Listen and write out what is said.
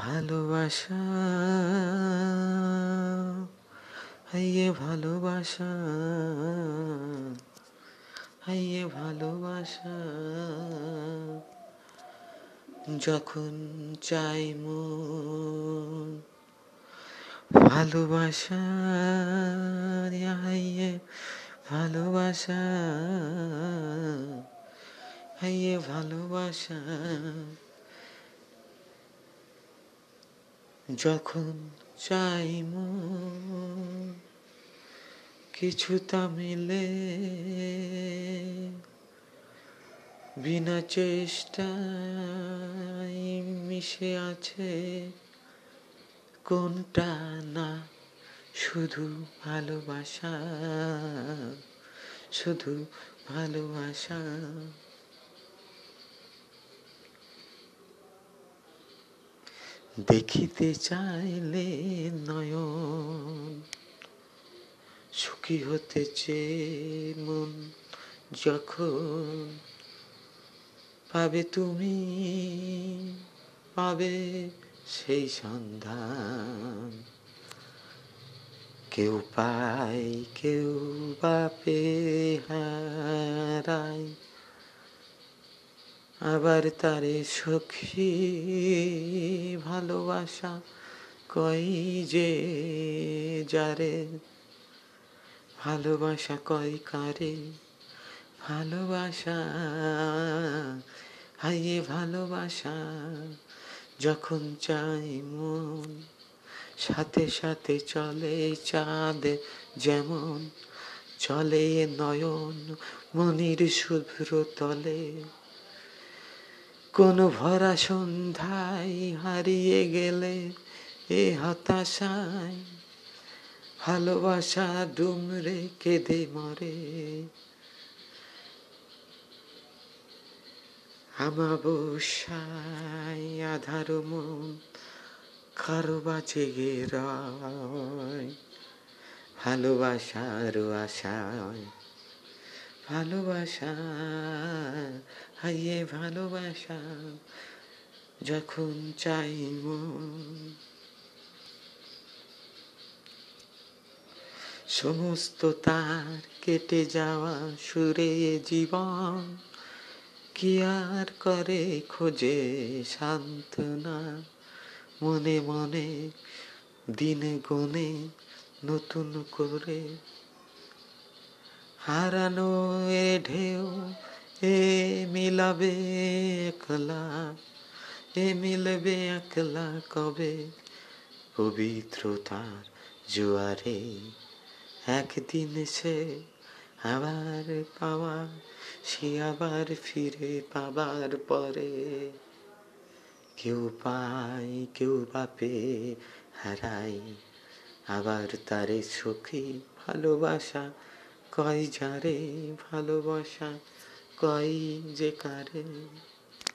ভালোবাসা। হাইয়ে ভালোবাসা। হাইয়ে ভালোবাসা। যখন চাই মন ভালোবাসা হাইয়ে ভালোবাসা। হাইয়ে ভালোবাসা। যখন চাই মন কিছুটা মিলে বিনা চেষ্টায় মিশে আছে কোনটা না শুধু ভালোবাসা শুধু ভালোবাসা। দেখিতে চাইলে নয়ন, সুখী হতে মন যখন পাবে তুমি, পাবে সেই সন্ধান। কেউ পায়, কেউ বাপে হারায় আবার তারে সখী ভালোবাসা কই যে যারে? ভালোবাসা কই কারে? ভালোবাসা হাইয়ে ভালোবাসা, যখন চাই মন, সাথে সাথে চলে চাঁদ যেমন, চলে নয়ন মনির শুভ্র তলে। কোন ভরা সন্ধ্যায় হারিয়ে গেলে এ হতাশায় ভালোবাসা ডুমরে কেঁদে মরে। আমাবস্যায় আধার মন কারও বাঁচে রয় ভালোবাসার আশায় ভালোবাসা, হাইয়ে ভালোবাসা, যখন চাই সমস্ত তার কেটে যাওয়া সুরে জীবন, কি আর করে খোঁজে সান্ত্বনা? মনে মনে, দিন গনে নতুন করে হারানো এ ঢেউ, এ মিলাবে একলা, এ মিলবে একলা কবে? পবিত্রতার জোয়ারে একদিন সে আবার পাওয়া, সে আবার ফিরে পাবার পরে। কেউ পায়, কেউ বাপে হারাই আবার তারে সখী ভালোবাসা কয় যারে ভালোবাসা কয় যে কারে।